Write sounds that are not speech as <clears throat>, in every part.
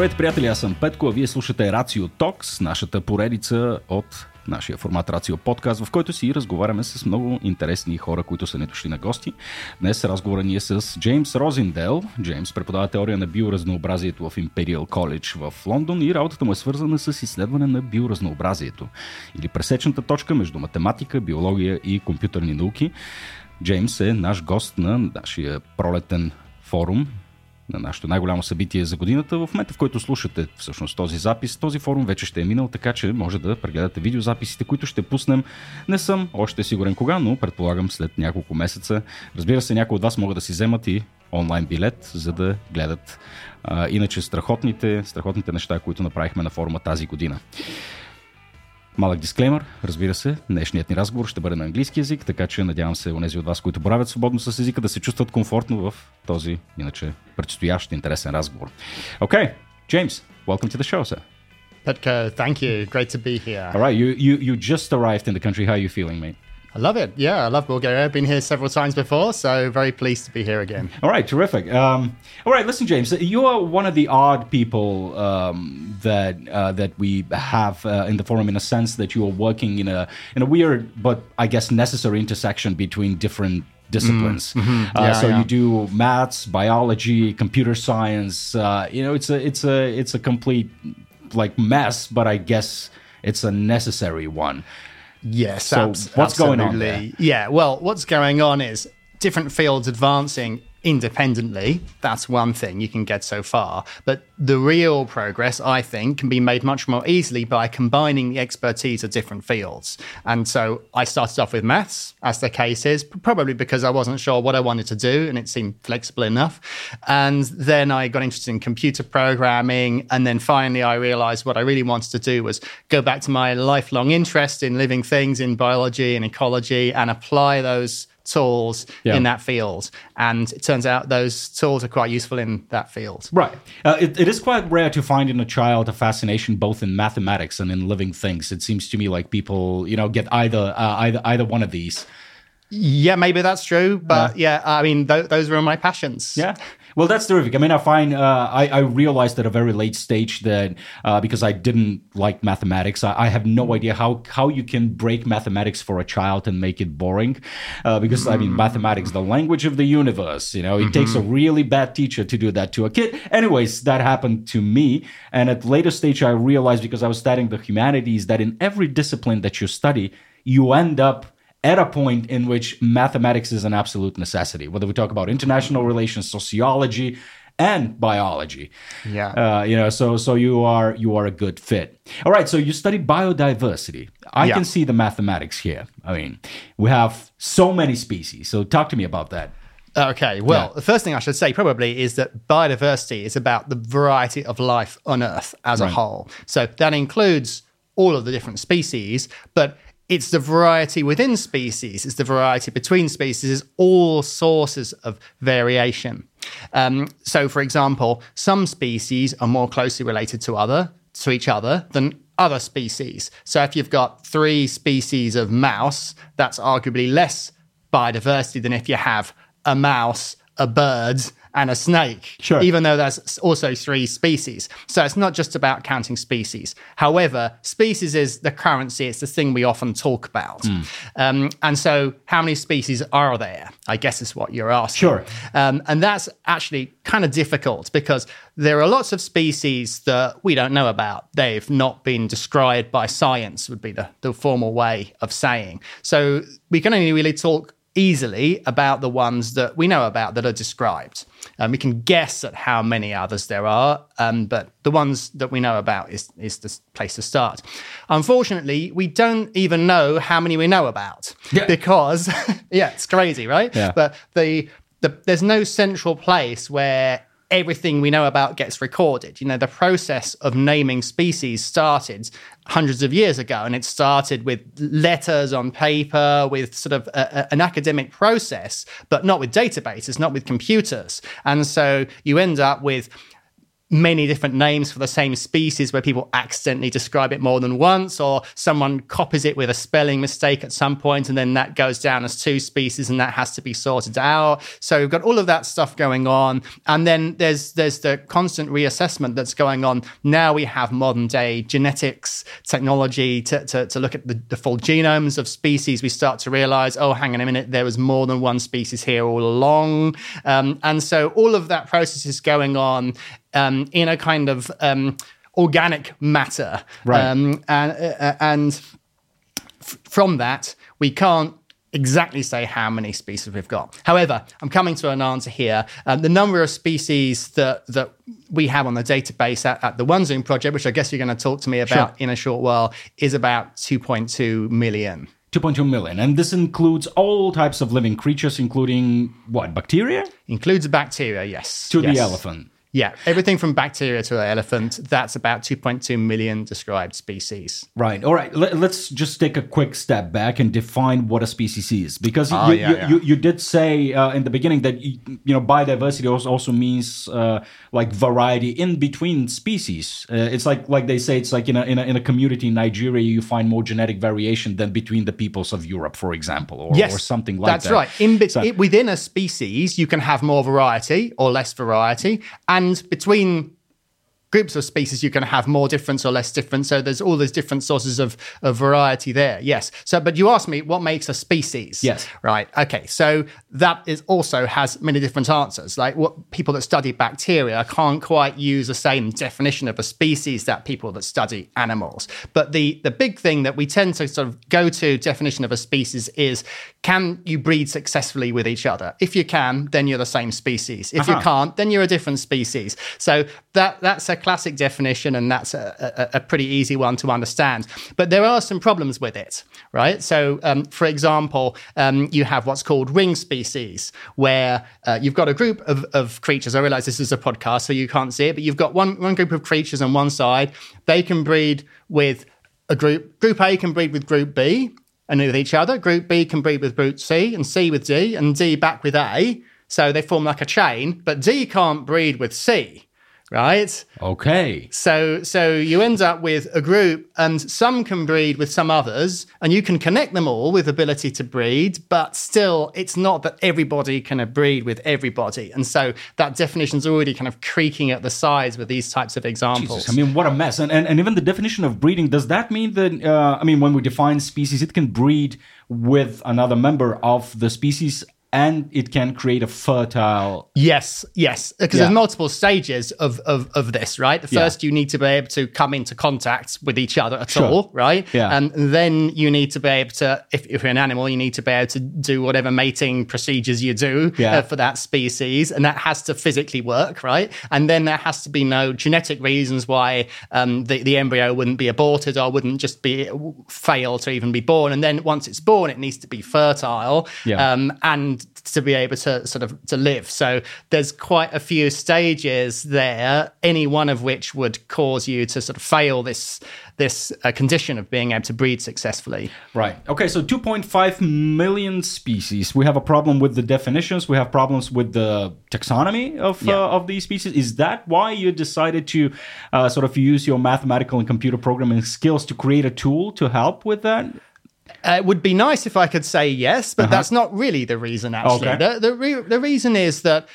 Здравейте, приятели, аз съм Петко, а вие слушате Рацио Токс, нашата поредица от нашия формат Рацио подкаст, в който си разговаряме с много интересни хора, които са не дошли на гости. Днес разговора ни е с Джеймс Розиндел. Джеймс преподава теория на биоразнообразието в Imperial College в Лондон и работата му е свързана с изследване на биоразнообразието или пресечната точка между математика, биология и компютърни науки. Джеймс е наш гост на нашия пролетен форум на нашето най-голямо събитие за годината. В момента, в който слушате всъщност този запис, този форум вече ще е минал, така че може да прегледате видеозаписите, които ще пуснем. Не съм още сигурен кога, но предполагам след няколко месеца. Разбира се, някои от вас могат да си вземат и онлайн билет, за да гледат а, иначе страхотните, страхотните неща, които направихме на форума тази година. Малък дисклеймер, разбира се, днешният ни разговор ще бъде на английски язик, така че надявам се онези от вас, които боравят свободно с езика, да се чувстват комфортно в този, иначе, предстоящ интересен разговор. Okay, James, welcome to the show, sir. Petko, thank you. Great to be here. All right, you, you, you just arrived in the country. How are you feeling, mate? I love it. Yeah, I love Bulgaria. I've been here several times before, so very pleased to be here again. All right, terrific. Um, all right, listen, James, you are one of the odd people um, that uh, that we have uh, in the forum, in a sense that you are working in a in a weird but I guess necessary intersection between different disciplines. Mm, mm-hmm. uh, yeah, so yeah. you do maths, biology, computer science. Uh, you know, it's a it's a it's a complete like mess, but I guess it's a necessary one. Yes. So abs- what's going on absolutely. there? Yeah. Well, what's going on is different fields advancing independently. That's one thing you can get so far. But the real progress, I think, can be made much more easily by combining the expertise of different fields. And so I started off with maths, as the case is, probably because I wasn't sure what I wanted to do and it seemed flexible enough. And then I got interested in computer programming. And then finally, I realized what I really wanted to do was go back to my lifelong interest in living things, in biology and ecology, and apply those tools Yeah. in that field. And it turns out those tools are quite useful in that field. Right. Uh, it, it is quite rare to find in a child a fascination both in mathematics and in living things. It seems to me like people, you know, get either uh, either either one of these. Yeah, maybe that's true. But yeah, I mean, th- those were my passions. Yeah. Well, that's terrific. I mean, I find uh, I, I realized at a very late stage that uh, because I didn't like mathematics, I, I have no idea how how you can break mathematics for a child and make it boring. Uh, because I mean, mathematics, the language of the universe. You know, it takes a really bad teacher to do that to a kid. Anyways, that happened to me, and at later stage, I realized because I was studying the humanities that in every discipline that you study, you end up at a point in which mathematics is an absolute necessity, whether we talk about international relations, sociology, and biology. Yeah. Uh, you know, so so you are you are a good fit. All right, so you study biodiversity. I Yeah. can see the mathematics here. I mean, we have so many species. So talk to me about that. Okay, well, Yeah. the first thing I should say probably is that biodiversity is about the variety of life on Earth as Right. a whole. So that includes all of the different species, but it's the variety within species, it's the variety between species, it's all sources of variation. Um, so, for example, some species are more closely related to other to each other than other species. So, if you've got three species of mouse, that's arguably less biodiversity than if you have a mouse, a bird, and a snake. Sure. Even though there's also three species. So it's not just about counting species. However, species is the currency, it's the thing we often talk about. Um, and so, how many species are there? I guess is what you're asking. Sure. Um, and that's actually kind of difficult because there are lots of species that we don't know about. They've not been described by science, would be the, the formal way of saying. So we can only really talk easily about the ones that we know about that are described. Um, we can guess at how many others there are, um, but the ones that we know about is, is the place to start. Unfortunately, we don't even know how many we know about Yeah. because, <laughs> yeah, it's crazy, right? Yeah. But the, the there's no central place where everything we know about gets recorded. You know, the process of naming species started hundreds of years ago, and it started with letters on paper, with sort of a, a- an academic process, but not with databases, not with computers. And so you end up with many different names for the same species where people accidentally describe it more than once, or someone copies it with a spelling mistake at some point, and then that goes down as two species, and that has to be sorted out. So we've got all of that stuff going on, and then there's there's the constant reassessment that's going on. Now we have modern day genetics technology to, to, to look at the, the full genomes of species. We start to realize, oh, hang on a minute, there was more than one species here all along, um, and so all of that process is going on um, in a kind of um, organic matter. Right. Um, and uh, and f- from that, we can't exactly say how many species we've got. However, I'm coming to an answer here. Um, the number of species that that we have on the database at, at the OneZoom project, which I guess you're going to talk to me about Sure. in a short while, is about 2.2 million. 2.2 million. And this includes all types of living creatures, including what, bacteria? Includes bacteria, yes. To Yes. the elephant. Yeah, everything from bacteria to an elephant. That's about 2.2 million described species. Right. All right. Let, us just take a quick step back and define what a species is, because Oh, you, yeah, you, yeah. You, you did say uh, in the beginning that you, you know biodiversity also, also means uh, like variety in between species. Uh, it's like like they say it's like in a, in a in a community in Nigeria you find more genetic variation than between the peoples of Europe, for example, or, Yes, or something like that's that. That's right. In So- it- within a species, you can have more variety or less variety, and between groups of species, you can have more difference or less difference. So there's all those different sources of, of variety there. Yes. So, but you asked me what makes a species. Yes. Right. Okay. So that is also has many different answers. Like what people that study bacteria can't quite use the same definition of a species that people that study animals. But the the big thing that we tend to sort of go to definition of a species is can you breed successfully with each other? If you can, then you're the same species. If you Uh-huh. can't, then you're a different species. So that that's a classic definition, and that's a, a, a pretty easy one to understand. But there are some problems with it, right? So, um, for example, um, you have what's called ring species, where uh, you've got a group of, of creatures. I realize this is a podcast, so you can't see it, but you've got one one group of creatures on one side. They can breed with a group. Group A can breed with Group B and with each other. Group B can breed with Group C, and C with D, and D back with A. So they form like a chain, but D can't breed with C, right? Okay. So so you end up with a group, and some can breed with some others, and you can connect them all with ability to breed, but still, it's not that everybody can breed with everybody, and so that definition's already kind of creaking at the sides with these types of examples. Jesus, I mean, what a mess. And, and, and even the definition of breeding, does that mean that, uh, I mean, when we define species, it can breed with another member of the species and it can create a fertile. Yes, yes, because Yeah. there's multiple stages of, of of this, right? The Yeah. first, you need to be able to come into contact with each other at Sure. all, right? Yeah. And then you need to be able to, if, if you're an animal, you need to be able to do whatever mating procedures you do Yeah. uh, for that species, and that has to physically work, right? And then there has to be no genetic reasons why um, the the embryo wouldn't be aborted or wouldn't just be fail to even be born. And then once it's born, it needs to be fertile, Yeah. um, and to be able to sort of to live. So there's quite a few stages there, any one of which would cause you to sort of fail this this uh, condition of being able to breed successfully. Right. Okay, so 2.5 million species. We have a problem with the definitions. We have problems with the taxonomy of, Yeah. uh, of these species. Is that why you decided to uh, sort of use your mathematical and computer programming skills to create a tool to help with that? Uh, it would be nice if I could say yes, but that's not really the reason. Actually, Uh-huh. Okay. the the, re- the reason is that,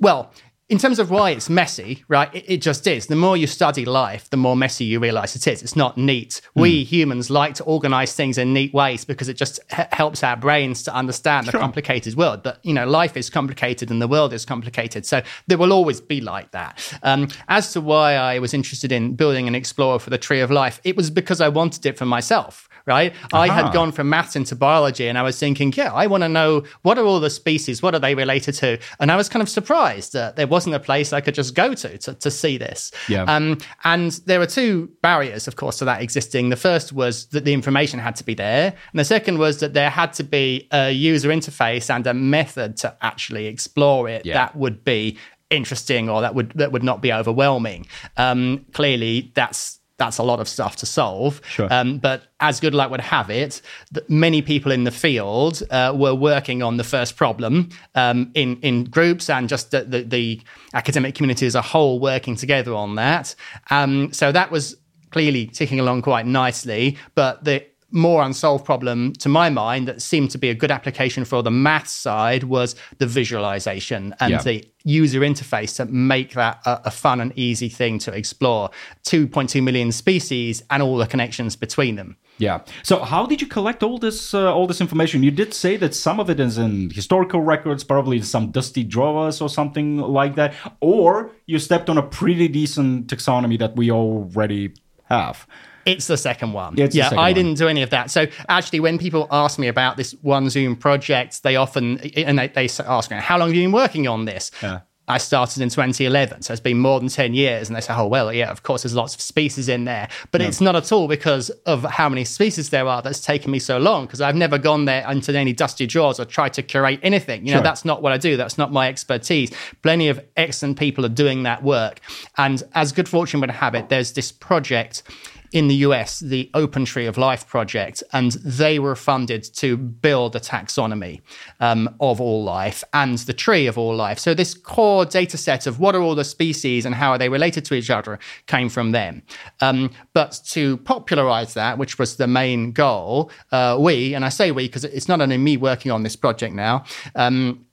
well. In terms of why it's messy, right? It, it just is. The more you study life, the more messy you realize it is. It's not neat. Hmm. We humans like to organize things in neat ways because it just h- helps our brains to understand the complicated world. But, you know, life is complicated and the world is complicated. So there will always be like that. Um, as to why I was interested in building an explorer for the tree of life, it was because I wanted it for myself, right? I had gone from maths into biology and I was thinking, yeah, I want to know what are all the species? What are they related to? And I was kind of surprised that there wasn't a place I could just go to to, to see this. Yeah. Um, and there were two barriers, of course, to that existing. The first was that the information had to be there. And the second was that there had to be a user interface and a method to actually explore it Yeah. that would be interesting or that would that would not be overwhelming. Um, clearly, that's that's a lot of stuff to solve. Sure. Um, but as good luck would have it, th- many people in the field uh, were working on the first problem um, in in groups and just the, the, the academic community as a whole working together on that. Um, so that was clearly ticking along quite nicely. But the more unsolved problem to my mind that seemed to be a good application for the math side was the visualization and Yeah. the user interface to make that a, a fun and easy thing to explore 2.2 million species and all the connections between them Yeah. So how did you collect all this uh, all this information? You did say that some of it is in historical records, probably some dusty drawers or something like that, or you stepped on a pretty decent taxonomy that we already have. It's the second one. Yeah, second I one. didn't do any of that. So actually, when people ask me about this One Zoom project, they often and they, they ask me, "How long have you been working on this?" Yeah. I started in 2011, so it's been more than 10 years. And they say, "Oh well, yeah, of course, there's lots of species in there, but it's not at all because of how many species there are that's taken me so long. Because I've never gone there into any dusty drawers or tried to curate anything. You know, Sure. that's not what I do. That's not my expertise. Plenty of excellent people are doing that work, and as good fortune would have it, there's this project in the US, the Open Tree of Life project, and they were funded to build a taxonomy um, of all life and the tree of all life. So, this core data set of what are all the species and how are they related to each other came from them. Um, but to popularize that, which was the main goal, uh, we, and I say we because it's not only me working on this project now, um,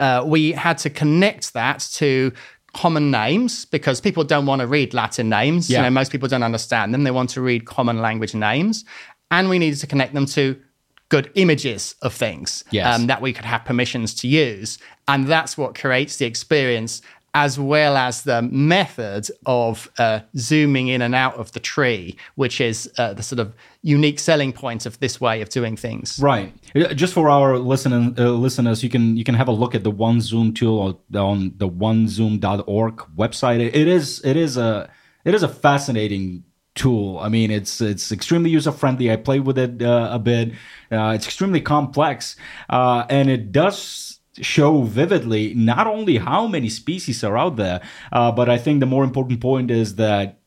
uh, we had to connect that to common names because people don't want to read Latin names. Yeah. You know, most people don't understand them. They want to read common language names. And we needed to connect them to good images of things Yes. um, that we could have permissions to use. And that's what creates the experience as well as the method of uh, zooming in and out of the tree, which is uh, the sort of unique selling point of this way of doing things. Right. Uh, Just for our listening, uh, listeners, you can you can have a look at the One Zoom tool on the onezoom.org website. It is it is a it is a fascinating tool. I mean, it's it's extremely user friendly. I played with it uh, a bit. Uh, it's extremely complex, and it does show vividly not only how many species are out there, uh, but I think the more important point is that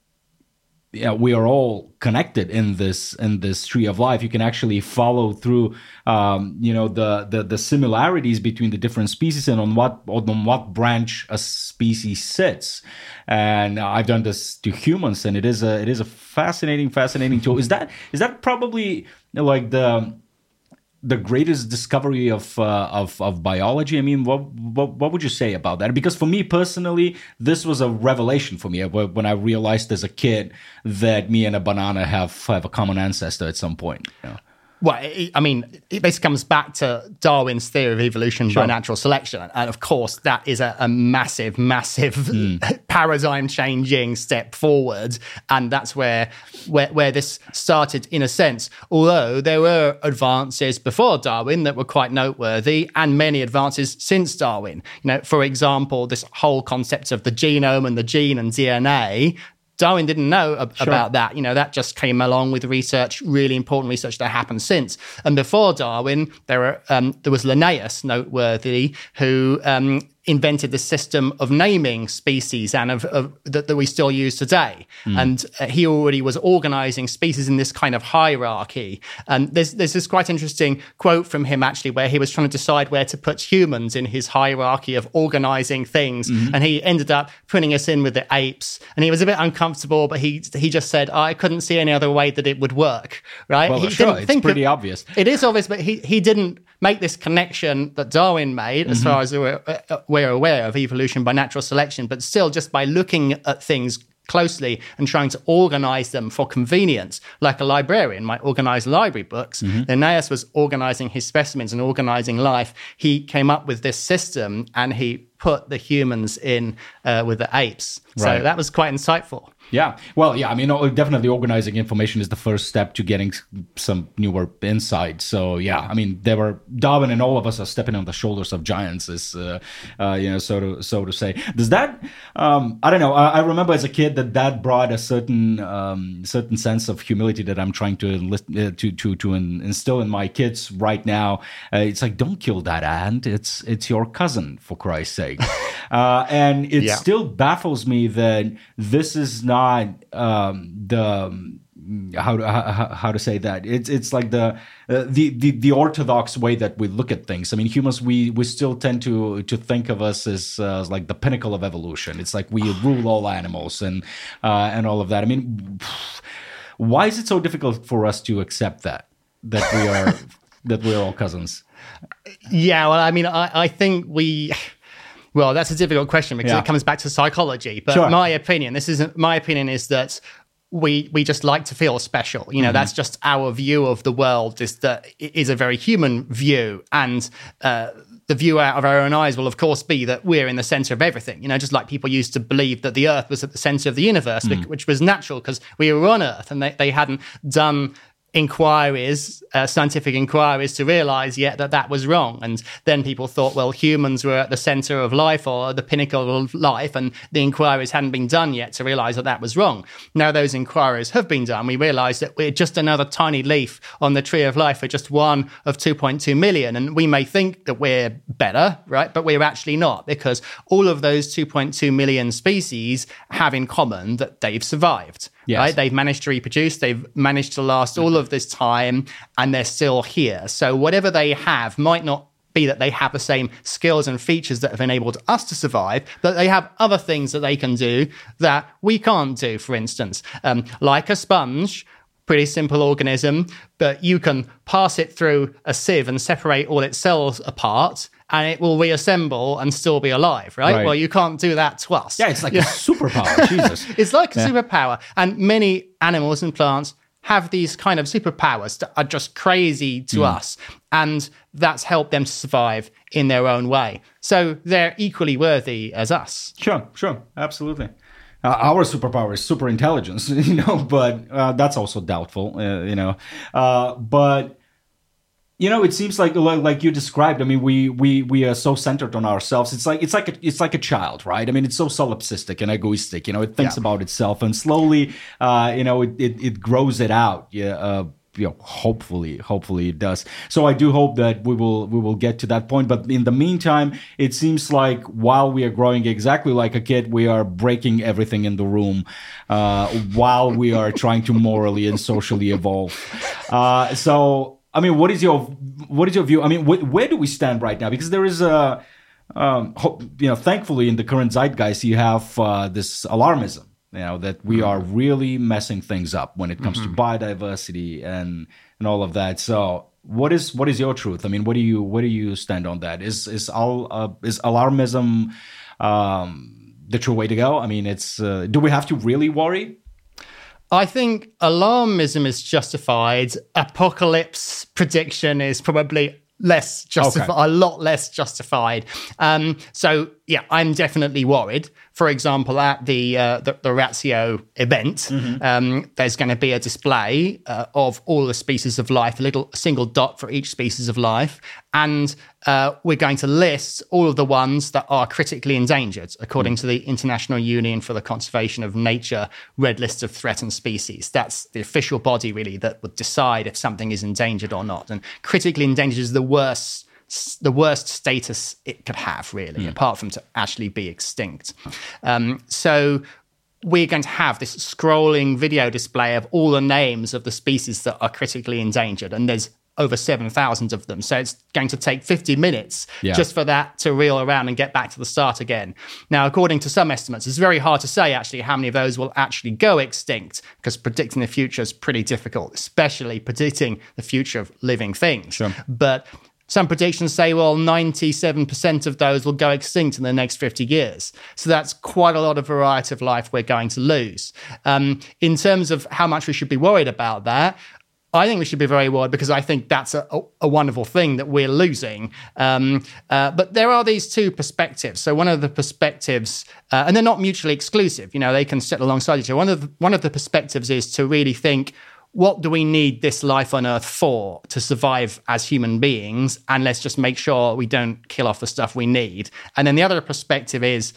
yeah, we are all connected in this in this tree of life. You can actually follow through, um, you know, the, the the similarities between the different species and on what on what branch a species sits. And I've done this to humans, and it is a it is a fascinating fascinating tool. Is that is that probably like the the greatest discovery of, uh, of of biology. I mean, what, what what would you say about that? Because for me personally, this was a revelation for me when I realized as a kid that me and a banana have have a common ancestor at some point. you know. Well, it, I mean, it basically comes back to Darwin's theory of evolution Sure. by natural selection. And of course, that is a, a massive, massive hmm. <laughs> paradigm changing step forward. And that's where, where, where this started in a sense. Although there were advances before Darwin that were quite noteworthy and many advances since Darwin. You know, for example, this whole concept of the genome and the gene and DNA Darwin didn't know ab- about that. You know, that just came along with research, really important research that happened since. And before Darwin, there were um, there was Linnaeus, noteworthy, who um, invented the system of naming species and of, of that, that we still use today. And uh, he already was organizing species in this kind of hierarchy. And there's there's this quite interesting quote from him actually, where he was trying to decide where to put humans in his hierarchy of organizing things, and he ended up putting us in with the apes. And he was a bit uncomfortable, but he he just said, I couldn't see any other way that it would work. Right? Well, he sure, didn't it's think of- pretty obvious. it is obvious, but he, he didn't make this connection that Darwin made, as Mm-hmm. far as we're, we're aware of evolution by natural selection. But still, just by looking at things closely and trying to organize them for convenience, like a librarian might organize library books, Mm-hmm. Linnaeus was organizing his specimens and organizing life. He came up with this system and he put the humans in uh, with the apes. So that was quite insightful. Yeah. Well, yeah. I mean, definitely organizing information is the first step to getting some newer insights. So, yeah. I mean, there were Darwin and all of us are stepping on the shoulders of giants, is uh, uh, you know, so to so to say. Does that? Um, I don't know. I, I remember as a kid that that brought a certain um, certain sense of humility that I'm trying to enlist, uh, to to to in, instill in my kids right now. Uh, it's like, don't kill that ant. It's it's your cousin, for Christ's sake. sake. <laughs> Uh, and it Yeah. still baffles me that this is not um, the how to how, how to say that it's it's like the, uh, the the the orthodox way that we look at things. I mean, humans we we still tend to to think of us as, uh, as like the pinnacle of evolution. It's like we <sighs> rule all animals and uh, and all of that. I mean, <sighs> why is it so difficult for us to accept that that we are <laughs> that we're all cousins? Yeah, well, I mean, I, I think we. Well, that's a difficult question because Yeah. it comes back to psychology. But Sure. my opinion, this isn't my opinion, is that we we just like to feel special. Mm-hmm. You know, that's just our view of the world. Is that it is a very human view, and uh, the view out of our own eyes will, of course, be that we're in the center of everything. You know, just like people used to believe that the Earth was at the center of the universe, Mm. which was natural because we were on Earth, and they, they hadn't done inquiries, uh, scientific inquiries, to realize yet that that was wrong. And then people thought, well, humans were at the center of life or the pinnacle of life, and the inquiries hadn't been done yet to realize that that was wrong. Now those inquiries have been done. We realize that we're just another tiny leaf on the tree of life. We're just one of 2.2 million. And we may think that we're better, right? But we're actually not because all of those 2.2 million species have in common that they've survived. Yes. Right? They've managed to reproduce, they've managed to last all of this time, and they're still here. So, whatever they have might not be that they have the same skills and features that have enabled us to survive, but they have other things that they can do that we can't do, for instance. Um, like a sponge, pretty simple organism, but you can pass it through a sieve and separate all its cells apart. And it will reassemble and still be alive, right? Right. Well, you can't do that to us. Yeah, it's like a superpower. Jesus. <laughs> It's like a superpower. And many animals and plants have these kind of superpowers that are just crazy to us. And that's helped them to survive in their own way. So they're equally worthy as us. Sure, sure, absolutely. Uh, our superpower is super intelligence, <laughs> you know, but uh, that's also doubtful, uh, you know. Uh, but you know, it seems like like you described. I mean, we we we are so centered on ourselves. It's like it's like a, it's like a child, right? I mean, it's so solipsistic and egoistic. You know, it thinks Yeah. about itself, and slowly, uh, you know, it, it it grows it out. Yeah. Uh, you know, hopefully, hopefully it does. So I do hope that we will we will get to that point. But in the meantime, it seems like while we are growing exactly like a kid, we are breaking everything in the room uh, while we are trying to morally and socially evolve. Uh, so I mean, what is your what is your view? I mean, wh- where do we stand right now? Because there is a um, you know, thankfully in the current zeitgeist, you have uh, this alarmism. You know that we are really messing things up when it comes to biodiversity and and all of that. So, what is what is your truth? I mean, what do you what do you stand on that? Is is all uh, is alarmism um, the true way to go? I mean, it's uh, do we have to really worry? I think alarmism is justified. Apocalypse prediction is probably less justified, Okay. a lot less justified. Um, so yeah, I'm definitely worried. For example, at the uh, the, the Ratio event, um, there's going to be a display uh, of all the species of life, a little single dot for each species of life, and uh, we're going to list all of the ones that are critically endangered according to the International Union for the Conservation of Nature Red List of Threatened Species. That's the official body really that would decide if something is endangered or not. And critically endangered is the worst the worst status it could have, really, apart from to actually be extinct. Um, so we're going to have this scrolling video display of all the names of the species that are critically endangered, and there's over 7,000 of them. So it's going to take 50 minutes Yeah. just for that to reel around and get back to the start again. Now, according to some estimates, it's very hard to say actually how many of those will actually go extinct because predicting the future is pretty difficult, especially predicting the future of living things. But some predictions say, well, 97% of those will go extinct in the next 50 years. So that's quite a lot of variety of life we're going to lose. Um, in terms of how much we should be worried about that, I think we should be very worried because I think that's a, a, wonderful thing that we're losing. Um, uh, but there are these two perspectives. So one of the perspectives, uh, and they're not mutually exclusive. You know, they can sit alongside each other. One of the, one of the perspectives is to really think. What do we need this life on Earth for to survive as human beings? And let's just make sure we don't kill off the stuff we need. And then the other perspective is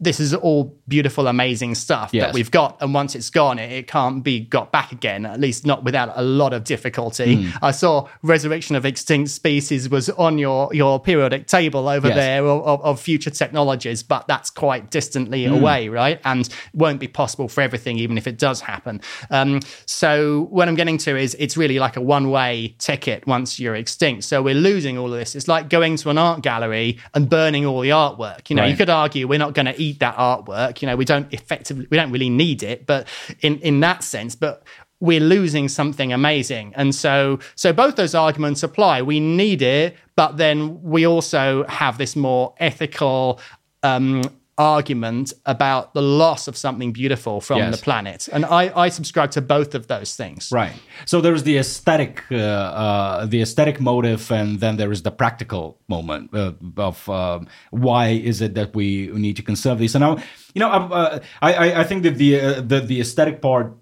this is all beautiful, amazing stuff Yes. that we've got. And once it's gone, it, it can't be got back again, at least not without a lot of difficulty. Hmm. I saw Resurrection of Extinct Species was on your, your periodic table over Yes. there of, of, future technologies, but that's quite distantly Hmm. away, right? And won't be possible for everything, even if it does happen. Um, so, what I'm getting to is it's really like a one way ticket once you're extinct. So, we're losing all of this. It's like going to an art gallery and burning all the artwork. You know, you could argue we're not going to eat that artwork. You know, we don't effectively, we don't really need it, but in, in that sense, but we're losing something amazing. And so, so both those arguments apply. We need it, but then we also have this more ethical, um, argument about the loss of something beautiful from Yes. the planet. And I, I subscribe to both of those things. Right. So there's the aesthetic, uh, uh, the aesthetic motive, and then there is the practical moment uh, of um, why is it that we need to conserve these. And now, you know, uh, I, I I think that the uh, the the aesthetic part.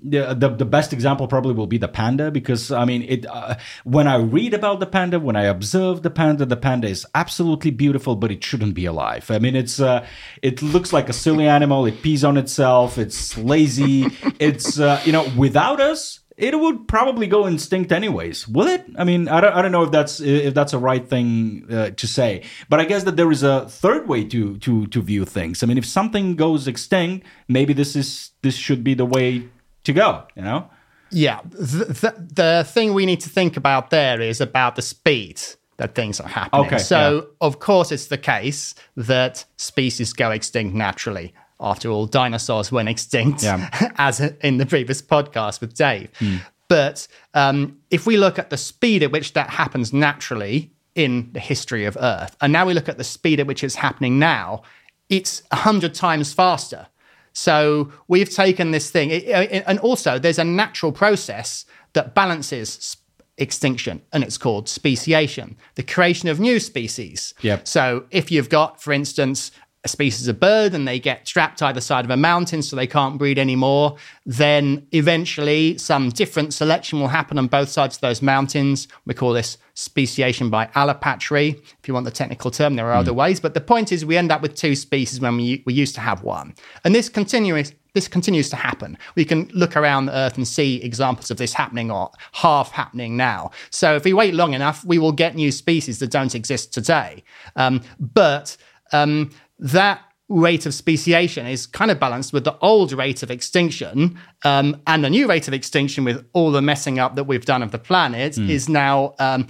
The, the the best example probably will be the panda because I mean it uh, when I read about the panda when I observe the panda the panda is absolutely beautiful but it shouldn't be alive. I mean it's uh, it looks like a silly animal. It pees on itself. It's lazy. <laughs> It's uh, you know without us it would probably go extinct anyways. Will it? I mean I don't, I don't know if that's if that's a right thing uh, to say but I guess that there is a third way to to to view things. I mean if something goes extinct maybe this is this should be the way to go you know Yeah. The, the, the thing we need to think about there is about the speed that things are happening. Okay, so, yeah. of course, it's the case that species go extinct naturally. After all, dinosaurs went extinct, Yeah. <laughs> as in the previous podcast with Dave. But um, if we look at the speed at which that happens naturally in the history of Earth, and now we look at the speed at which it's happening now, it's a hundred times faster. So we've taken this thing, it- uh, it- and also there's a natural process that balances extinction, and it's called speciation, the creation of new species. Yep. So if you've got, for instance, a species of bird and they get trapped either side of a mountain so they can't breed anymore, then eventually some different selection will happen on both sides of those mountains. We call this speciation by allopatry. If you want the technical term, there are other ways. But the point is we end up with two species when we, we used to have one. And this continuous this continues to happen. We can look around the earth and see examples of this happening or half happening now. So if we wait long enough, we will get new species that don't exist today. Um, but um, that rate of speciation is kind of balanced with the old rate of extinction um, and the new rate of extinction with all the messing up that we've done of the planet is now um,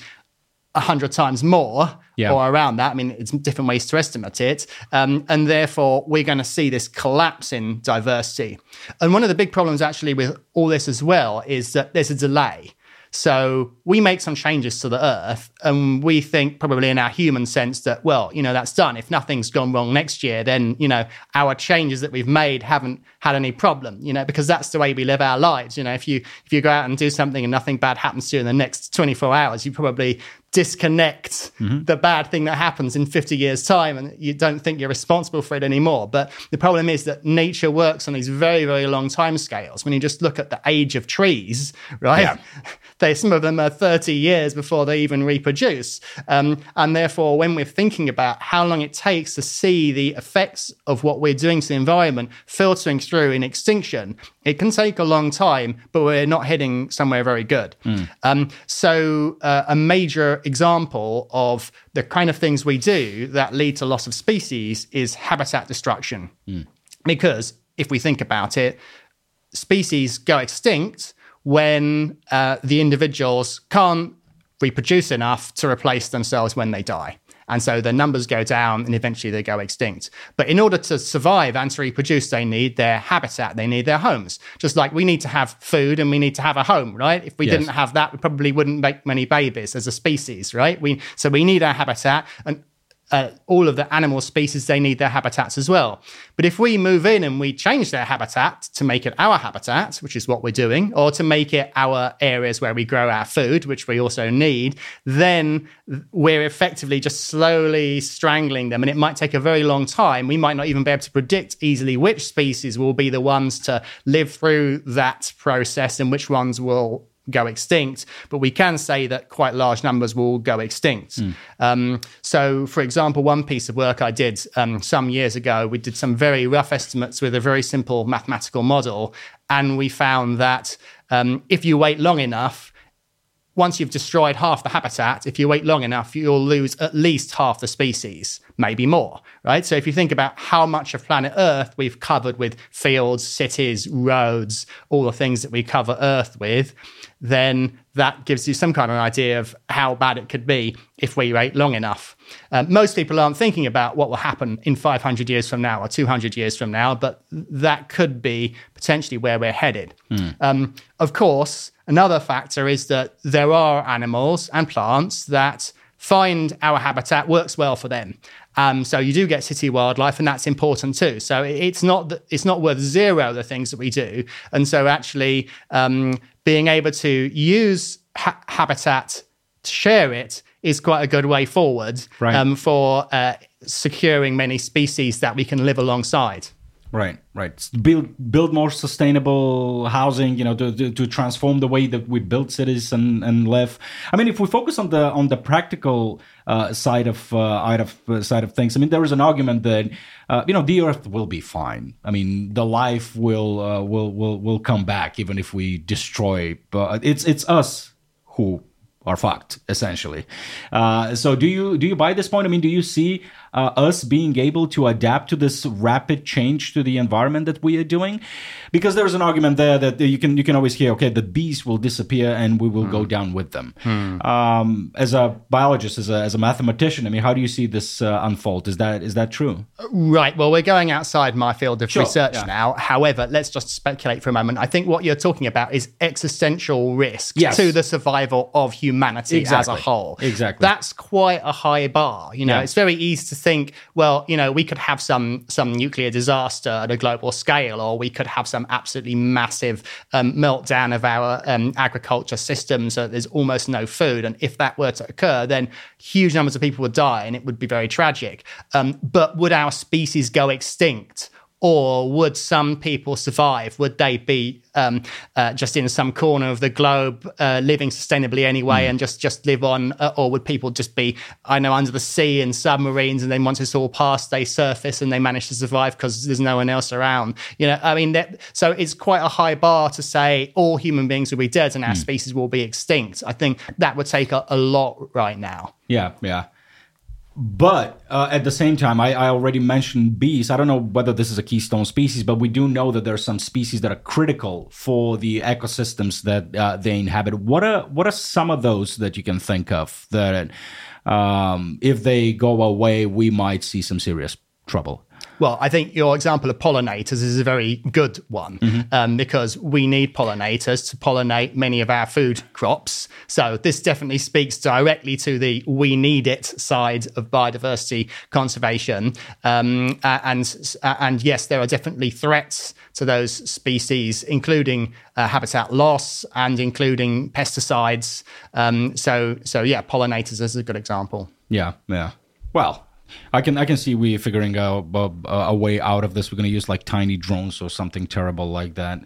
a hundred times more Yeah. or around that. I mean, it's different ways to estimate it. Um, and therefore, we're going to see this collapse in diversity. And one of the big problems actually with all this as well is that there's a delay. So we make some changes to the earth and we think probably in our human sense that, well, you know, that's done. If nothing's gone wrong next year, then, you know, our changes that we've made haven't had any problem, you know, because that's the way we live our lives. You know, if you if you go out and do something and nothing bad happens to you in the next 24 hours, you probably disconnect the bad thing that happens in 50 years time and you don't think you're responsible for it anymore. But the problem is that nature works on these very very long time scales when you just look at the age of trees right Yeah. <laughs> they some of them are 30 years before they even reproduce. Um, and therefore when we're thinking about how long it takes to see the effects of what we're doing to the environment filtering through in extinction it can take a long time but we're not heading somewhere very good. Um, so uh, a major example of the kind of things we do that lead to loss of species is habitat destruction. Because if we think about it species go extinct when uh, the individuals can't reproduce enough to replace themselves when they die. And so the numbers go down and eventually they go extinct. But in order to survive and to reproduce, they need their habitat, they need their homes. Just like we need to have food and we need to have a home, right? If we Yes. didn't have that, we probably wouldn't make many babies as a species, right? We so we need our habitat and uh, all of the animal species, they need their habitats as well. But if we move in and we change their habitat to make it our habitat, which is what we're doing, or to make it our areas where we grow our food, which we also need, then we're effectively just slowly strangling them. And it might take a very long time. We might not even be able to predict easily which species will be the ones to live through that process and which ones will go extinct, but we can say that quite large numbers will go extinct. Mm. Um, so, for example, one piece of work I did um, some years ago, we did some very rough estimates with a very simple mathematical model, and we found that um, if you wait long enough, once you've destroyed half the habitat, if you wait long enough, you'll lose at least half the species, maybe more, right? So if you think about how much of planet Earth we've covered with fields, cities, roads, all the things that we cover Earth with, then that gives you some kind of an idea of how bad it could be if we wait long enough. Uh, most people aren't thinking about what will happen in 500 years from now or 200 years from now, but that could be potentially where we're headed. Mm. Um, of course, another factor is that there are animals and plants that find our habitat works well for them. Um, so you do get city wildlife, and that's important too. So it's not that it's not worth zero the things that we do, and so actually um, being able to use ha- habitat to share it is quite a good way forward right. um, for uh, securing many species that we can live alongside. Right, right. Build build more sustainable housing. You know, to, to, to, transform the way that we build cities and, and live. I mean, if we focus on the on the practical uh, side of uh, of uh, side of things, I mean, there is an argument that uh, you know the Earth will be fine. I mean, the life will uh, will will will come back even if we destroy. But it's it's us who are fucked essentially. Uh, so do you do you buy this point? I mean, do you see uh, us being able to adapt to this rapid change to the environment that we are doing? Because there's an argument there that you can you can always hear, okay, the bees will disappear and we will mm. go hmm. down with them. Mm. Um, as a biologist, as a, as a mathematician, I mean, how do you see this uh, unfold? Is that is that true? Right. Well, we're going outside my field of sure. research yeah. now. However, let's just speculate for a moment. I think what you're talking about is existential risk yes. to the survival of humanity exactly. as a whole. Exactly. That's quite a high bar. You know, yeah. it's very easy to think, well, you know, we could have some some nuclear disaster at a global scale, or we could have some absolutely massive um, meltdown of our um, agriculture system, so there's almost no food. And if that were to occur, then huge numbers of people would die, and it would be very tragic. Um, but would our species go extinct? Or would some people survive? Would they be um, uh, just in some corner of the globe uh, living sustainably anyway mm. and just just live on? Uh, or would people just be, I know, under the sea in submarines and then once it's all past, they surface and they manage to survive because there's no one else around? You know, I mean, that, so it's quite a high bar to say all human beings will be dead and our mm. species will be extinct. I think that would take a, a lot right now. Yeah, yeah. But uh, at the same time, I, I, already mentioned bees. I don't know whether this is a keystone species, but we do know that there are some species that are critical for the ecosystems that uh, they inhabit. What are what are some of those that you can think of that, um, if they go away, we might see some serious trouble? Well, I think your example of pollinators is a very good one mm-hmm. um, because we need pollinators to pollinate many of our food crops. So this definitely speaks directly to the we need it side of biodiversity conservation. Um, and and yes, there are definitely threats to those species, including uh, habitat loss and including pesticides. Um, so so yeah, pollinators is a good example. Yeah, yeah. Well, I can I can see we figuring out a, uh, a, way out of this. We're going to use like tiny drones or something terrible like that.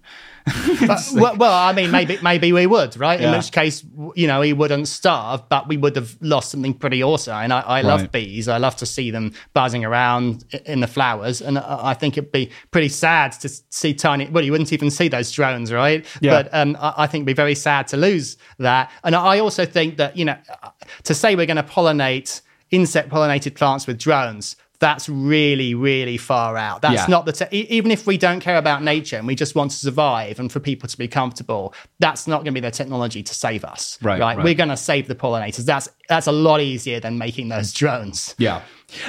<laughs> but, well, well, I mean, maybe maybe we would, right? Yeah. In which case, you know, he wouldn't starve, but we would have lost something pretty awesome. And I, I love right. bees. I love to see them buzzing around in the flowers, and uh, I think it'd be pretty sad to see tiny. Well, you wouldn't even see those drones, right? Yeah. But um, I, I think it'd be very sad to lose that. And I also think that you know, uh, to say we're going to pollinate insect pollinated plants with drones that's really really far out that's yeah. not the te- even if we don't care about nature and we just want to survive and for people to be comfortable that's not going to be the technology to save us right, right? right. we're going to save the pollinators that's that's a lot easier than making those drones yeah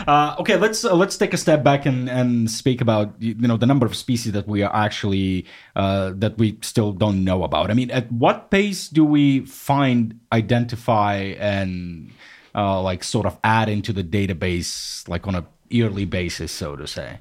uh, okay let's uh, let's take a step back and and speak about you know the number of species that we are actually uh, that we still don't know about i mean at what pace do we find identify and uh, like sort of add into the database like on a yearly basis, so to say?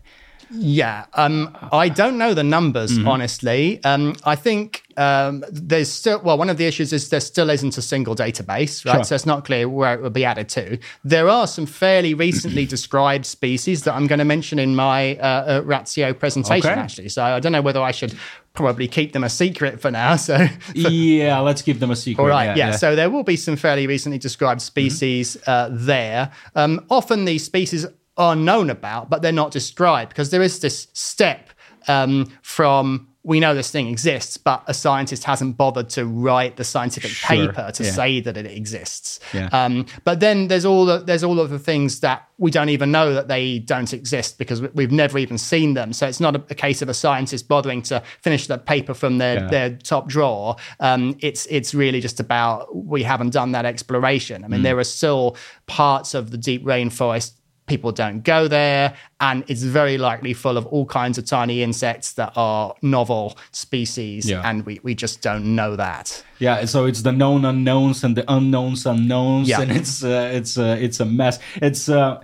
Yeah, um, I don't know the numbers mm-hmm. honestly. Um, I think um, there's still well, one of the issues is there still isn't a single database, right? Sure. So it's not clear where it will be added to. There are some fairly recently <clears throat> described species that I'm going to mention in my uh, uh, Ratio presentation, okay. actually. So I don't know whether I should probably keep them a secret for now. <laughs> So for, yeah, let's keep them a secret. All right, yeah, yeah. yeah. So there will be some fairly recently described species mm-hmm. uh, there. Um, often these species are known about, but they're not described because there is this step um, from we know this thing exists, but a scientist hasn't bothered to write the scientific sure. paper to yeah. say that it exists. Yeah. Um, but then there's all the, there's all of the things that we don't even know that they don't exist because we've never even seen them. So it's not a, a case of a scientist bothering to finish the paper from their, yeah. their top drawer. Um, it's it's really just about we haven't done that exploration. I mean, mm. there are still parts of the deep rainforest people don't go there and it's very likely full of all kinds of tiny insects that are novel species yeah. and we, we just don't know that yeah so it's the known unknowns and the unknowns unknowns yeah. and it's uh, it's uh, it's a mess it's uh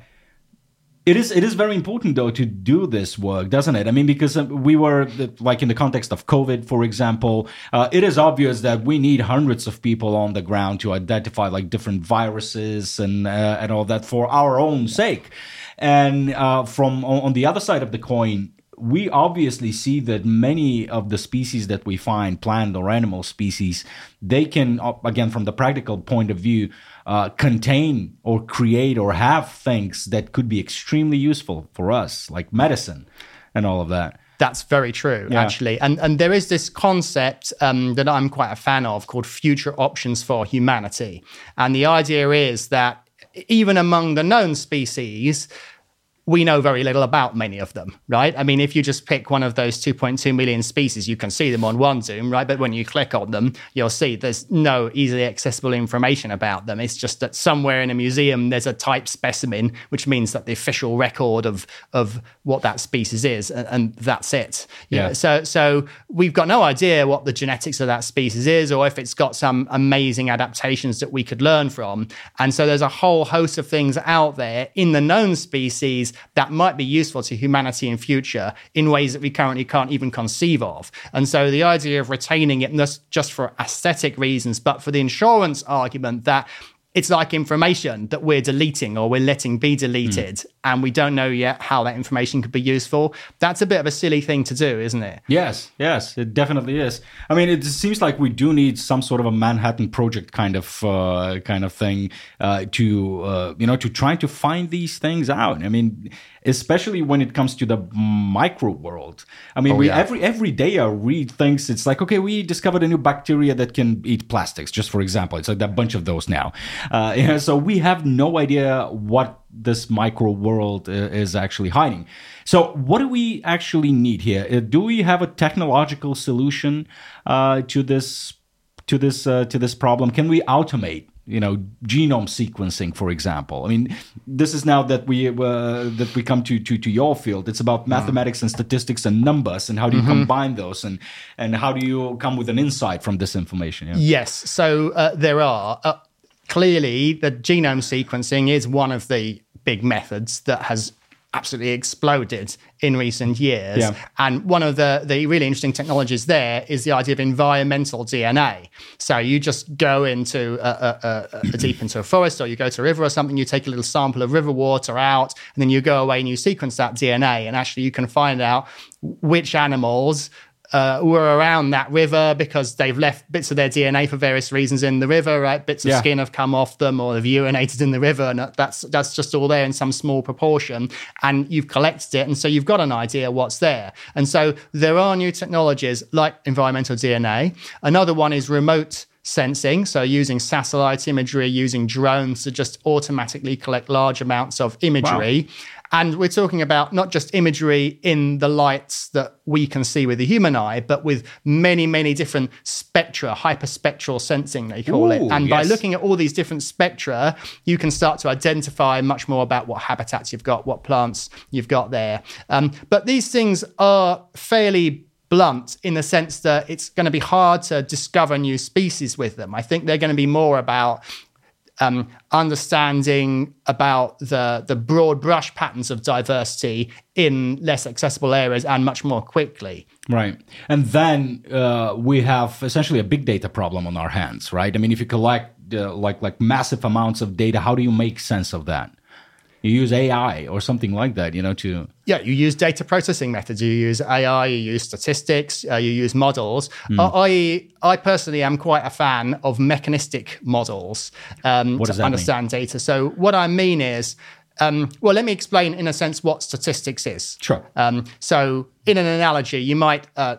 it is it is very important though to do this work, doesn't it? I mean, because uh, we were like in the context of COVID, for example, uh, it is obvious that we need hundreds of people on the ground to identify like different viruses and uh, and all that for our own sake. And uh, from on the other side of the coin, we obviously see that many of the species that we find, plant or animal species, they can, again, from the practical point of view, uh, contain or create or have things that could be extremely useful for us, like medicine and all of that. That's very true, yeah. actually. And and there is this concept um, that I'm quite a fan of called future options for humanity. And the idea is that even among the known species, we know very little about many of them, right? I mean, if you just pick one of those 2.2 million species, you can see them on OneZoom, right? But when you click on them, you'll see there's no easily accessible information about them. It's just that somewhere in a museum there's a type specimen, which means that the official record of of what that species is, and, and that's it. You yeah. Know, so so we've got no idea what the genetics of that species is, or if it's got some amazing adaptations that we could learn from. And so there's a whole host of things out there in the known species that might be useful to humanity in future in ways that we currently can't even conceive of. And so the idea of retaining it, not just for aesthetic reasons, but for the insurance argument that it's like information that we're deleting or we're letting be deleted mm. and we don't know yet how that information could be useful that's a bit of a silly thing to do isn't it? Yes yes it definitely is. I mean it seems like we do need some sort of a manhattan project kind of uh, kind of thing uh, to uh, you know to try to find these things out. I mean especially when it comes to the micro world. I mean, oh, we yeah. every every day I read things. It's like, okay, we discovered a new bacteria that can eat plastics. Just for example, it's like a bunch of those now. Uh, <laughs> so we have no idea what this micro world uh, is actually hiding. So, what do we actually need here? Uh, do we have a technological solution uh, to this to this uh, to this problem? Can we automate you know genome sequencing for example i mean this is now that we uh, that we come to, to to your field it's about mm. mathematics and statistics and numbers and how do you mm-hmm. combine those and and how do you come with an insight from this information yeah? yes so uh, there are uh, clearly the genome sequencing is one of the big methods that has absolutely exploded in recent years. Yeah. And one of the, the really interesting technologies there is the idea of environmental DNA. So you just go into a, a, a, deep into a forest or you go to a river or something, you take a little sample of river water out, and then you go away and you sequence that DNA. And actually you can find out which animals uh, were around that river because they've left bits of their DNA for various reasons in the river, right? Bits of yeah. skin have come off them or they've urinated in the river, and that's that's just all there in some small proportion. And you've collected it, and so you've got an idea what's there. And so there are new technologies like environmental DNA. Another one is remote sensing, so using satellite imagery, using drones to just automatically collect large amounts of imagery. Wow and we're talking about not just imagery in the lights that we can see with the human eye, but with many, many different spectra, hyperspectral sensing, they call Ooh, it. And yes. by looking at all these different spectra, you can start to identify much more about what habitats you've got, what plants you've got there. Um, but these things are fairly blunt in the sense that it's going to be hard to discover new species with them. I think they're going to be more about um, understanding about the, the broad brush patterns of diversity in less accessible areas and much more quickly. Right. And then uh, we have essentially a big data problem on our hands, right? I mean, if you collect uh, like like massive amounts of data, how do you make sense of that? You use AI or something like that, you know, to yeah, you use data processing methods, you use AI, you use statistics, uh, you use models. Mm. I I personally am quite a fan of mechanistic models um, to understand mean? data. So what I mean is. Um, well, let me explain in a sense what statistics is. Sure. Um, so, in an analogy, you might uh,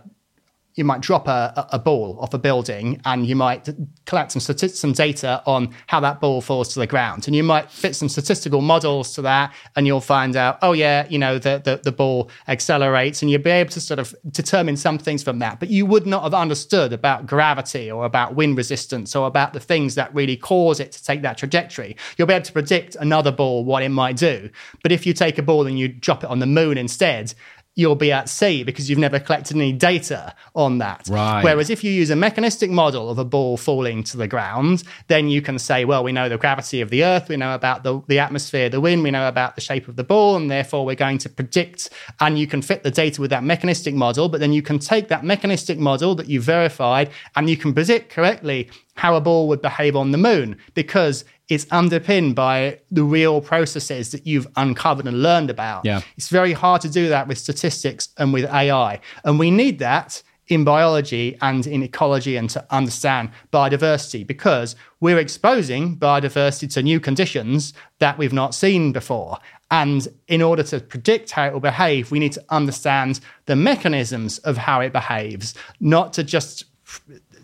you might drop a, a ball off a building and you might collect some some data on how that ball falls to the ground. And you might fit some statistical models to that and you'll find out oh yeah you know the, the, the ball accelerates and you'll be able to sort of determine some things from that. But you would not have understood about gravity or about wind resistance or about the things that really cause it to take that trajectory. You'll be able to predict another ball what it might do. But if you take a ball and you drop it on the moon instead you'll be at sea because you've never collected any data on that. Right. Whereas if you use a mechanistic model of a ball falling to the ground, then you can say, well, we know the gravity of the Earth, we know about the, the atmosphere, the wind, we know about the shape of the ball, and therefore we're going to predict, and you can fit the data with that mechanistic model, but then you can take that mechanistic model that you verified and you can predict correctly how a ball would behave on the moon because it's underpinned by the real processes that you've uncovered and learned about. Yeah. It's very hard to do that with statistics and with AI. And we need that in biology and in ecology and to understand biodiversity because we're exposing biodiversity to new conditions that we've not seen before. And in order to predict how it will behave, we need to understand the mechanisms of how it behaves, not to just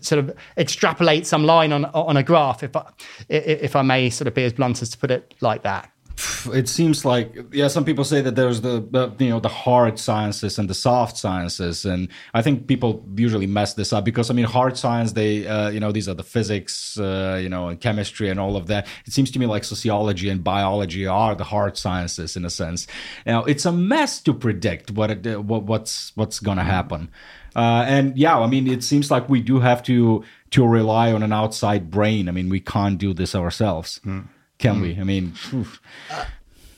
sort of extrapolate some line on on a graph, if I, if I may sort of be as blunt as to put it like that. It seems like yeah. Some people say that there's the, you know the hard sciences and the soft sciences, and I think people usually mess this up because I mean hard science they uh, you know these are the physics uh, you know and chemistry and all of that. It seems to me like sociology and biology are the hard sciences in a sense. Now it's a mess to predict what it, what what's what's gonna happen. Uh, and yeah, I mean, it seems like we do have to to rely on an outside brain. I mean, we can't do this ourselves, mm. can mm. we? I mean. Uh,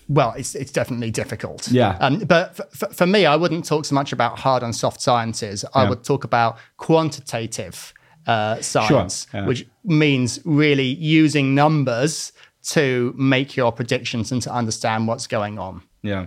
well, it's it's definitely difficult. Yeah. Um, but f- for me, I wouldn't talk so much about hard and soft sciences. I yeah. would talk about quantitative uh, science, sure. yeah. which means really using numbers to make your predictions and to understand what's going on. Yeah.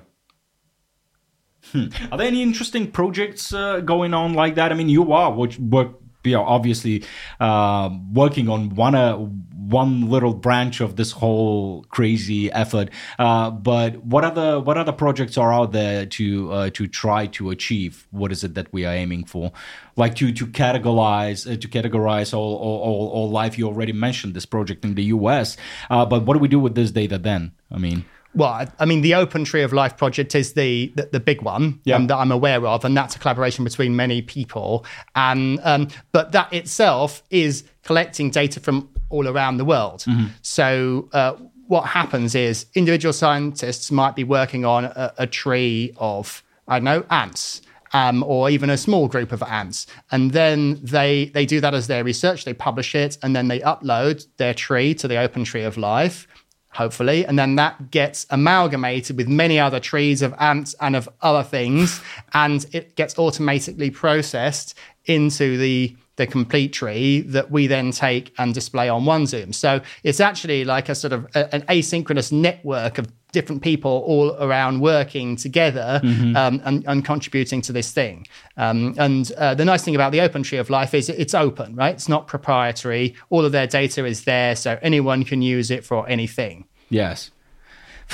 Hmm. Are there any interesting projects uh, going on like that? I mean, you are which work, you know, obviously uh, working on one uh, one little branch of this whole crazy effort. Uh, but what other what other projects are out there to uh, to try to achieve? What is it that we are aiming for? Like to to categorize uh, to categorize all, all, all life. You already mentioned this project in the U.S. But what do we do with this data then? I mean. Well, I mean, the Open Tree of Life project is the the, the big one yeah. um, that I'm aware of, and that's a collaboration between many people. And um, but that itself is collecting data from all around the world. Mm-hmm. So. Uh, what happens is individual scientists might be working on a, a tree of I don't know ants, um, or even a small group of ants. And then they they do that as their research. They publish it, and then they upload their tree to the Open Tree of Life hopefully, and then that gets amalgamated with many other trees of ants and of other things, and it gets automatically processed into the the complete tree that we then take and display on OneZoom. So it's actually like a sort of a, an asynchronous network of different people all around working together mm-hmm. um, and, and, contributing to this thing. Um, and uh, the nice thing about the Open Tree of Life is it's open, right? It's not proprietary. All of their data is there, so anyone can use it for anything. Yes.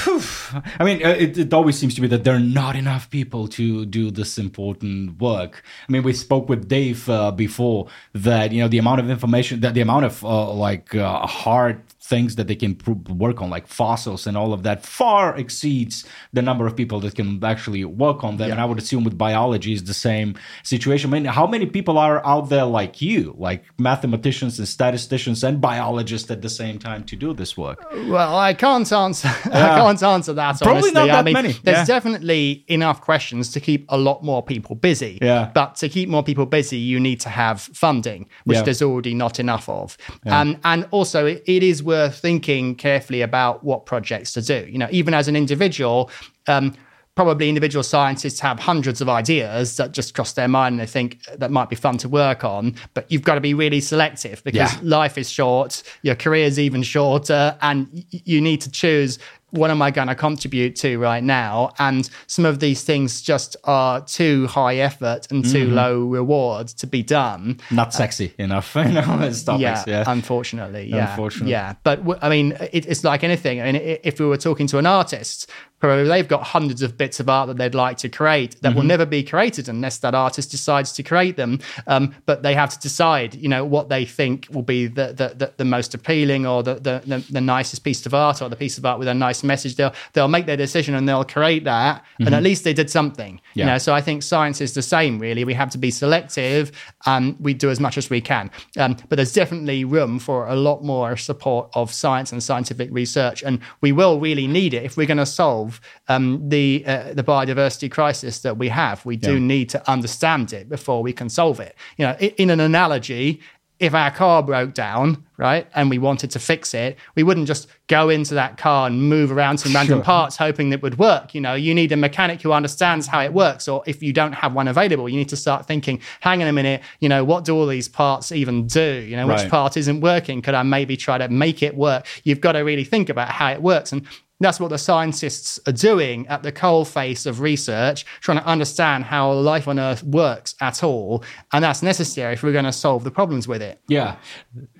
I mean, uh, it, it, always seems to be that there are not enough people to do this important work. I mean, we spoke with Dave uh, before that you know the amount of information, that the amount of uh, like uh, hard things that they can pr- work on, like fossils and all of that, far exceeds the number of people that can actually work on them. Yeah. And I would assume with biology is the same situation. I mean, how many people are out there like you, like mathematicians and statisticians and biologists at the same time to do this work? Well, I can't answer. <laughs> Yeah. I can't answer that. Probably honestly. not that I mean, many. There's yeah. definitely enough questions to keep a lot more people busy. Yeah. But to keep more people busy, you need to have funding, which there's already not enough of. Um, and also, it, it is worth were thinking carefully about what projects to do. You know, even as an individual, um, probably individual scientists have hundreds of ideas that just cross their mind and they think that might be fun to work on. But you've got to be really selective because Yeah. life is short, your career is even shorter, and y- you need to choose what am I going to contribute to right now? And some of these things just are too high effort and too mm-hmm. low reward to be done. Not sexy enough, <laughs> you know, as topics. Yeah, Yeah. unfortunately, yeah, Unfortunately. yeah. But w- I mean, it, it's like anything. I mean, if we were talking to an artist, probably they've got hundreds of bits of art that they'd like to create that will Mm-hmm. never be created unless that artist decides to create them. Um, but they have to decide, you know, what they think will be the the, the, the most appealing or the, the the nicest piece of art or the piece of art with a nice message. They'll they'll make their decision and they'll create that, and at least they did something. Mm-hmm. Yeah. You know, so I think science is the same. Really, we have to be selective, and we do as much as we can. Um, but there's definitely room for a lot more support of science and scientific research, and we will really need it if we're going to solve um, the uh, the biodiversity crisis that we have. We do Yeah. need to understand it before we can solve it. You know, in an analogy. If our car broke down, right, and we wanted to fix it, we wouldn't just go into that car and move around some random Sure. parts hoping that would work. You know, you need a mechanic who understands how it works. Or if you don't have one available, you need to start thinking, hang on a minute, you know, what do all these parts even do? You know, which part isn't working? Could I maybe try to make it work? You've got to really think about how it works. And that's what the scientists are doing at the coal face of research, trying to understand how life on Earth works at all. And that's necessary if we're going to solve the problems with it. Yeah,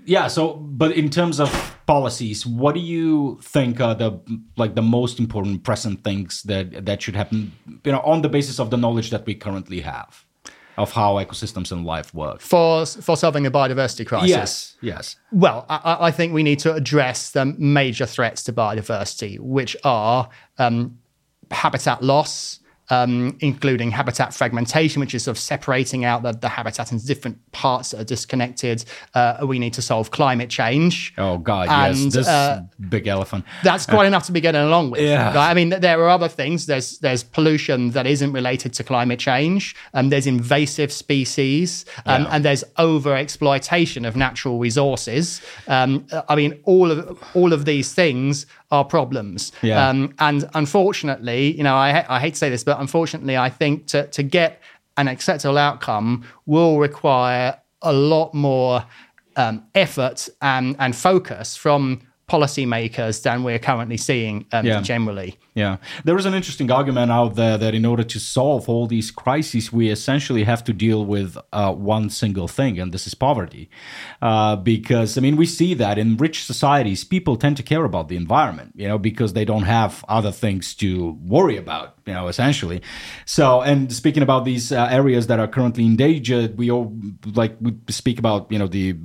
yeah. So, but in terms of policies, what do you think are the like the most important present things that that should happen? You know, on the basis of the knowledge that we currently have of how ecosystems and life work. For, for solving the biodiversity crisis. Yes, yes, Well, I- I, I think we need to address the major threats to biodiversity, which are um, habitat loss, um, including habitat fragmentation, which is sort of separating out the, the habitat into different parts that are disconnected. Uh, we need to solve climate change. Oh God, And, yes, this uh, big elephant. That's quite <laughs> enough to be getting along with. Yeah. right? I mean, there are other things. There's there's pollution that isn't related to climate change. Um, there's invasive species, um, Yeah. and there's over exploitation of natural resources. Um, I mean, all of all of these things are problems. Yeah. Um, and unfortunately, you know, I I hate to say this, but unfortunately, I think to to get an acceptable outcome will require a lot more um, effort and, and focus from policymakers than we're currently seeing um, Yeah. generally. Yeah, there is an interesting argument out there that in order to solve all these crises, we essentially have to deal with uh, one single thing, and this is poverty. Uh, because I mean, we see that in rich societies, people tend to care about the environment, you know, because they don't have other things to worry about, you know, essentially. So, and speaking about these uh, areas that are currently endangered, we all like we speak about, you know, the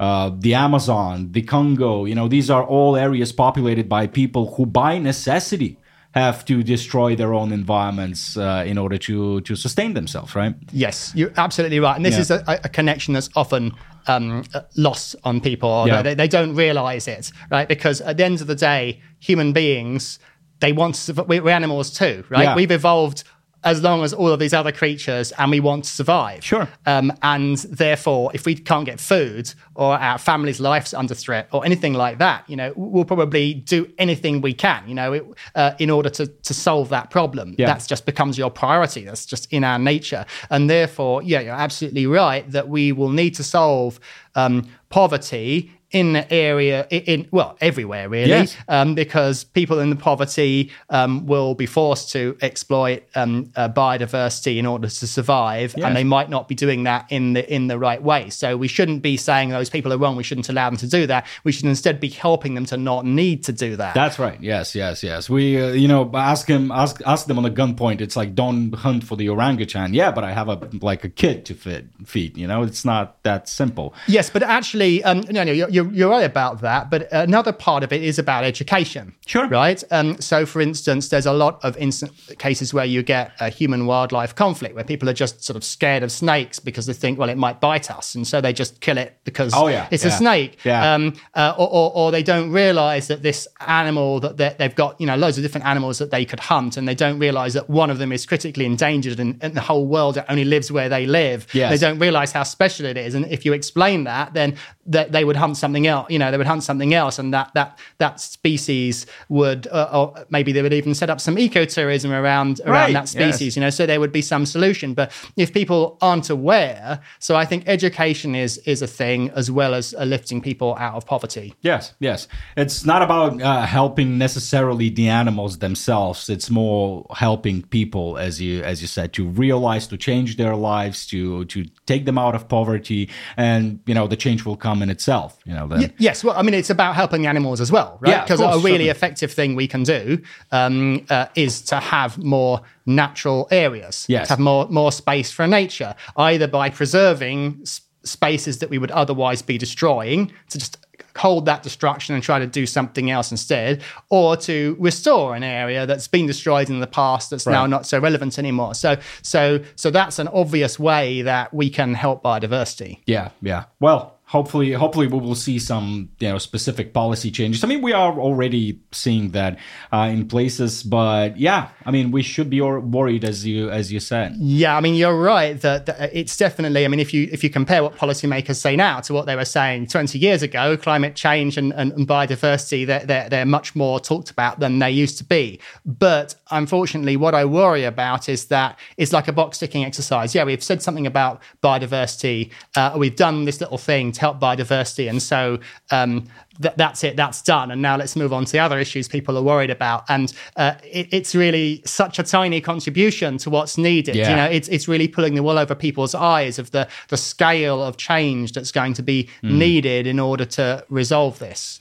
uh, the Amazon, the Congo. You know, these are all areas populated by people who, by necessity, have to destroy their own environments uh, in order to to sustain themselves, right? Yes, you're absolutely right. And this Yeah. is a, a connection that's often um, lost on people. Or Yeah. they, they don't realize it, right? Because at the end of the day, human beings, they want to, we- we're animals too, right? Yeah. We've evolved as long as all of these other creatures and we want to survive. Sure. Um, and therefore, if we can't get food or our family's life's under threat or anything like that, you know, we'll probably do anything we can, you know, it, uh, in order to, to solve that problem. Yeah. That's just becomes your priority. That's just in our nature. And therefore, yeah, you're absolutely right that we will need to solve um, poverty in the area in, in well everywhere really Yes. um, because people in the poverty um, will be forced to exploit um, uh, biodiversity in order to survive Yes. and they might not be doing that in the in the right way so we shouldn't be saying those people are wrong we shouldn't allow them to do that we should instead be helping them to not need to do that That's right. Yes, yes, yes. We, uh, you know, ask him, ask, ask them on a gunpoint. It's like, don't hunt for the orangutan. Yeah, but I have a like a kid to fit, feed. You know, it's not that simple. Yes, but actually, um, no, no, you're, you're, you're right about that. But another part of it is about education. Sure. Right. Um, so, for instance, there's a lot of instant cases where you get a human wildlife conflict where people are just sort of scared of snakes because they think, well, it might bite us. And so they just kill it because Oh, yeah, it's a snake. yeah. Um, uh, or, or, or they don't realize that this animal that they- they've got, you know, loads of different animals that they could hunt, and they don't realize that one of them is critically endangered and, and the whole world only lives where they live. Yes. They don't realize how special it is. And if you explain that, then that they would hunt something something else. You know, they would hunt something else, and that that that species would, uh, or maybe they would even set up some ecotourism around around Right, that species. yes. You know, so there would be some solution. But if people aren't aware, so I think education is is a thing as well as uh, lifting people out of poverty. Yes, yes. It's not about uh, helping necessarily the animals themselves. It's more helping people, as you as you said, to realize, to change their lives, to to take them out of poverty, and you know the change will come in itself. You know, then Y- Yes, well, I mean, it's about helping the animals as well, right? Yeah, Because a really effective thing we can do um, uh, is to have more natural areas, Yes. to have more more space for nature, either by preserving spaces that we would otherwise be destroying, to just hold that destruction and try to do something else instead, or to restore an area that's been destroyed in the past that's now not so relevant anymore. So, so, so that's an obvious way that we can help biodiversity. Yeah, yeah. Well, hopefully, hopefully we will see some you know specific policy changes. I mean, we are already seeing that uh, in places, but yeah, I mean, we should be worried as you as you said. Yeah, I mean you're right that, that it's definitely. I mean, if you if you compare what policymakers say now to what they were saying 20 years ago, climate change and, and, and biodiversity, they're, they're they're much more talked about than they used to be. But unfortunately, what I worry about is that it's like a box ticking exercise. Yeah, we've said something about biodiversity. Uh, we've done this little thing help biodiversity, and so. Um, th- that's it. That's done. And now let's move on to the other issues people are worried about. And uh, it, it's really such a tiny contribution to what's needed. Yeah. You know, it's it's really pulling the wool over people's eyes of the the scale of change that's going to be Hmm. needed in order to resolve this.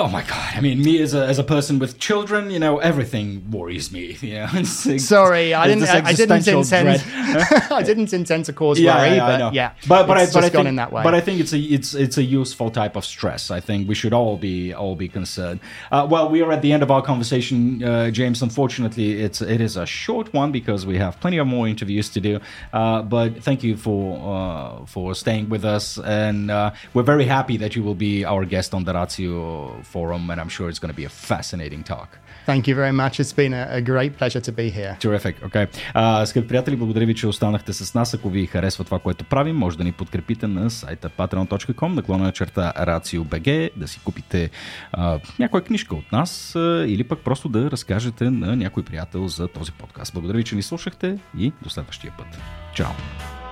Oh my god! I mean, me as a as a person with children, you know, everything worries me. <laughs> You know, It's- it's- Sorry, I didn't. I, I didn't intend. <laughs> I didn't intend to cause yeah, worry, yeah, I but know. yeah, but but it's I but just I think in that way. but I think it's a it's it's a useful type of stress. I think we should all be all be concerned. Uh, well, we are at the end of our conversation, uh, James. Unfortunately, it's it is a short one because we have plenty of more interviews to do. Uh, but thank you for uh, for staying with us, and uh, we're very happy that you will be our guest on the Ratio Forum, and I'm sure it's going to be a fascinating talk. Thank you very much. It's been a, great pleasure to be here. Terrific, okay. А, скъпи приятели, благодаря ви, че останахте с нас. Ако ви харесва това, което правим, може да ни подкрепите на сайта patreon.com, наклона на черта RACIO.BG, да си купите а, някоя книжка от нас а, или пък просто да разкажете на някой приятел за този подкаст. Благодаря ви, че ни слушахте и до следващия път. Чао!